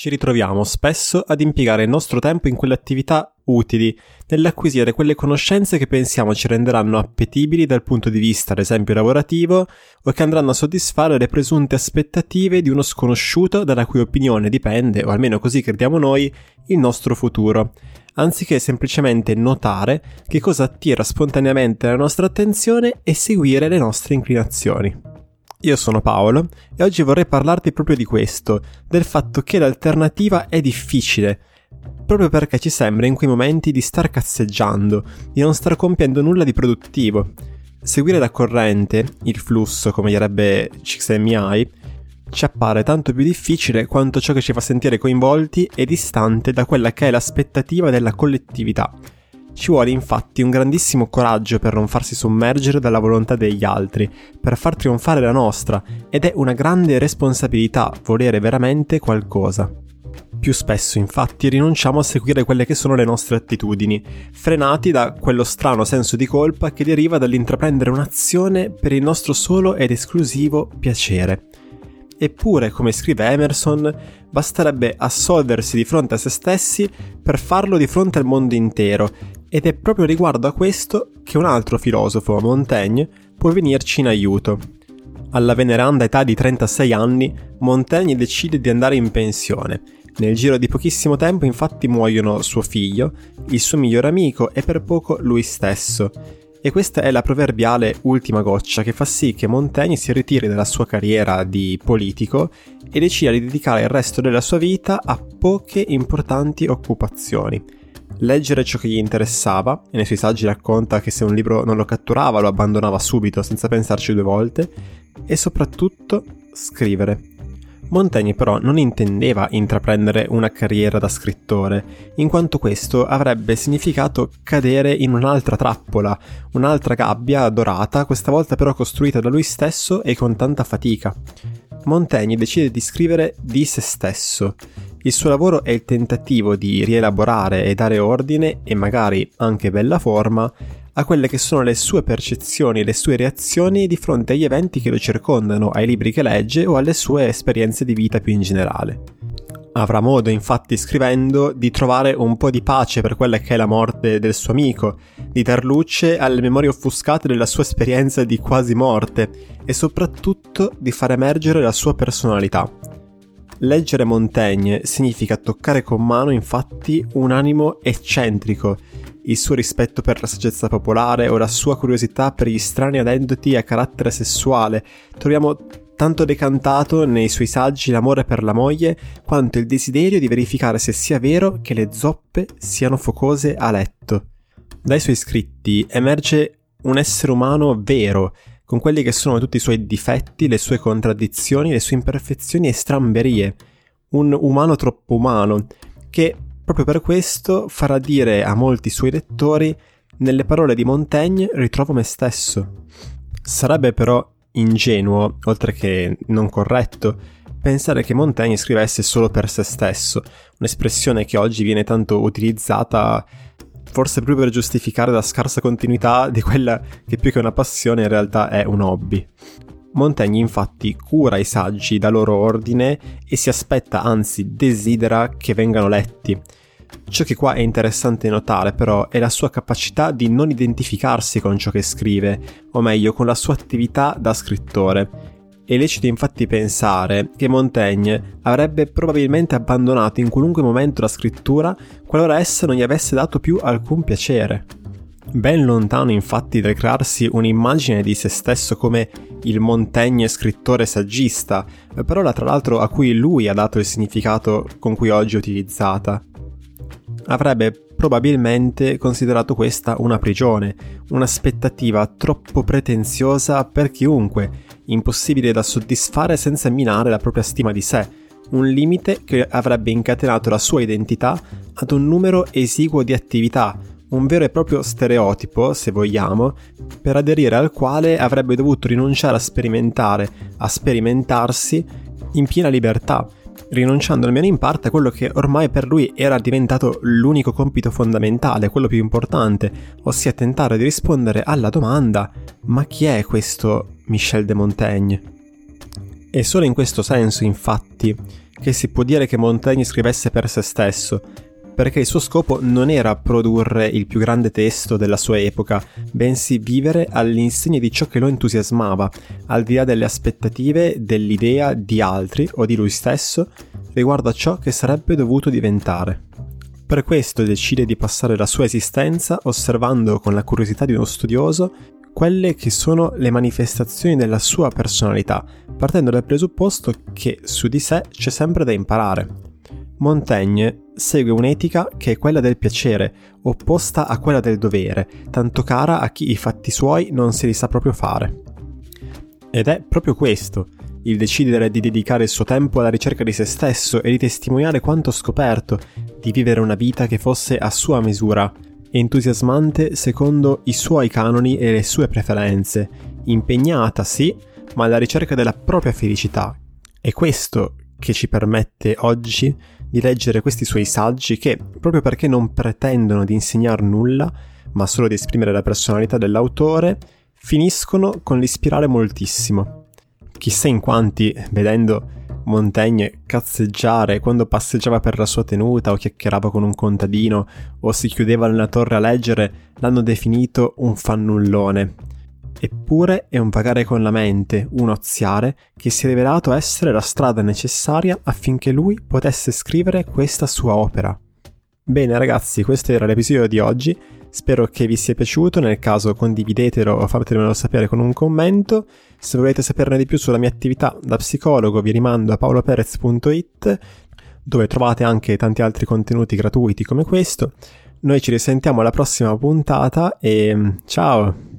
Ci ritroviamo spesso ad impiegare il nostro tempo in quelle attività utili, nell'acquisire quelle conoscenze che pensiamo ci renderanno appetibili dal punto di vista, ad esempio, lavorativo, o che andranno a soddisfare le presunte aspettative di uno sconosciuto dalla cui opinione dipende, o almeno così crediamo noi, il nostro futuro, anziché semplicemente notare che cosa attira spontaneamente la nostra attenzione e seguire le nostre inclinazioni. Io sono Paolo e oggi vorrei parlarti proprio di questo, del fatto che l'alternativa è difficile, proprio perché ci sembra in quei momenti di star cazzeggiando, di non star compiendo nulla di produttivo. Seguire la corrente, il flusso, come direbbe CXMI, ci appare tanto più difficile quanto ciò che ci fa sentire coinvolti e distante da quella che è l'aspettativa della collettività ci vuole infatti un grandissimo coraggio per non farsi sommergere dalla volontà degli altri, per far trionfare la nostra, ed è una grande responsabilità volere veramente qualcosa. Più spesso infatti rinunciamo a seguire quelle che sono le nostre attitudini, frenati da quello strano senso di colpa che deriva dall'intraprendere un'azione per il nostro solo ed esclusivo piacere. Eppure, come scrive Emerson, basterebbe assolversi di fronte a se stessi per farlo di fronte al mondo intero ed è proprio riguardo a questo che un altro filosofo, Montaigne, può venirci in aiuto. Alla veneranda età di 36 anni, Montaigne decide di andare in pensione. Nel giro di pochissimo tempo infatti muoiono suo figlio, il suo migliore amico e per poco lui stesso. E questa è la proverbiale ultima goccia che fa sì che Montaigne si ritiri dalla sua carriera di politico e decida di dedicare il resto della sua vita a poche importanti occupazioni leggere ciò che gli interessava, e nei suoi saggi racconta che se un libro non lo catturava lo abbandonava subito senza pensarci due volte, e soprattutto scrivere. Montaigne però non intendeva intraprendere una carriera da scrittore, in quanto questo avrebbe significato cadere in un'altra trappola, un'altra gabbia dorata, questa volta però costruita da lui stesso e con tanta fatica. Montaigne decide di scrivere di se stesso. Il suo lavoro è il tentativo di rielaborare e dare ordine, e magari anche bella forma, a quelle che sono le sue percezioni e le sue reazioni di fronte agli eventi che lo circondano, ai libri che legge o alle sue esperienze di vita più in generale. Avrà modo, infatti, scrivendo, di trovare un po' di pace per quella che è la morte del suo amico, di dar luce alle memorie offuscate della sua esperienza di quasi morte e soprattutto di far emergere la sua personalità. Leggere Montaigne significa toccare con mano, infatti, un animo eccentrico, il suo rispetto per la saggezza popolare o la sua curiosità per gli strani aneddoti a carattere sessuale. Troviamo tanto decantato nei suoi saggi l'amore per la moglie quanto il desiderio di verificare se sia vero che le zoppe siano focose a letto. Dai suoi scritti emerge un essere umano vero, con quelli che sono tutti i suoi difetti, le sue contraddizioni, le sue imperfezioni e stramberie. Un umano troppo umano, che proprio per questo farà dire a molti suoi lettori nelle parole di Montaigne ritrovo me stesso. Sarebbe però ingenuo, oltre che non corretto, pensare che Montaigne scrivesse solo per se stesso, un'espressione che oggi viene tanto utilizzata forse proprio per giustificare la scarsa continuità di quella che più che una passione in realtà è un hobby. Montaigne infatti cura i saggi da loro ordine e si aspetta, anzi desidera che vengano letti, Ciò che qua è interessante notare però è la sua capacità di non identificarsi con ciò che scrive, o meglio con la sua attività da scrittore. È lecito infatti pensare che Montaigne avrebbe probabilmente abbandonato in qualunque momento la scrittura qualora essa non gli avesse dato più alcun piacere. Ben lontano infatti dal crearsi un'immagine di se stesso come il Montaigne scrittore saggista, parola tra l'altro a cui lui ha dato il significato con cui oggi è utilizzata avrebbe probabilmente considerato questa una prigione, un'aspettativa troppo pretenziosa per chiunque, impossibile da soddisfare senza minare la propria stima di sé, un limite che avrebbe incatenato la sua identità ad un numero esiguo di attività, un vero e proprio stereotipo, se vogliamo, per aderire al quale avrebbe dovuto rinunciare a sperimentare, a sperimentarsi in piena libertà, rinunciando almeno in parte a quello che ormai per lui era diventato l'unico compito fondamentale, quello più importante, ossia tentare di rispondere alla domanda ma chi è questo Michel de Montaigne? È solo in questo senso, infatti, che si può dire che Montaigne scrivesse per se stesso, perché il suo scopo non era produrre il più grande testo della sua epoca, bensì vivere all'insegna di ciò che lo entusiasmava, al di là delle aspettative dell'idea di altri o di lui stesso riguardo a ciò che sarebbe dovuto diventare. Per questo decide di passare la sua esistenza osservando con la curiosità di uno studioso quelle che sono le manifestazioni della sua personalità, partendo dal presupposto che su di sé c'è sempre da imparare. Montaigne segue un'etica che è quella del piacere, opposta a quella del dovere, tanto cara a chi i fatti suoi non se li sa proprio fare. Ed è proprio questo, il decidere di dedicare il suo tempo alla ricerca di se stesso e di testimoniare quanto scoperto, di vivere una vita che fosse a sua misura, entusiasmante secondo i suoi canoni e le sue preferenze, impegnata sì, ma alla ricerca della propria felicità. È questo che ci permette oggi di leggere questi suoi saggi che, proprio perché non pretendono di insegnar nulla, ma solo di esprimere la personalità dell'autore, finiscono con l'ispirare moltissimo. Chissà in quanti, vedendo Montaigne cazzeggiare quando passeggiava per la sua tenuta o chiacchierava con un contadino o si chiudeva nella torre a leggere, l'hanno definito un fannullone. Eppure è un vagare con la mente, un oziare, che si è rivelato essere la strada necessaria affinché lui potesse scrivere questa sua opera. Bene ragazzi, questo era l'episodio di oggi, spero che vi sia piaciuto, nel caso condividetelo o fatemelo sapere con un commento, se volete saperne di più sulla mia attività da psicologo vi rimando a paoloperez.it dove trovate anche tanti altri contenuti gratuiti come questo. Noi ci risentiamo alla prossima puntata e ciao!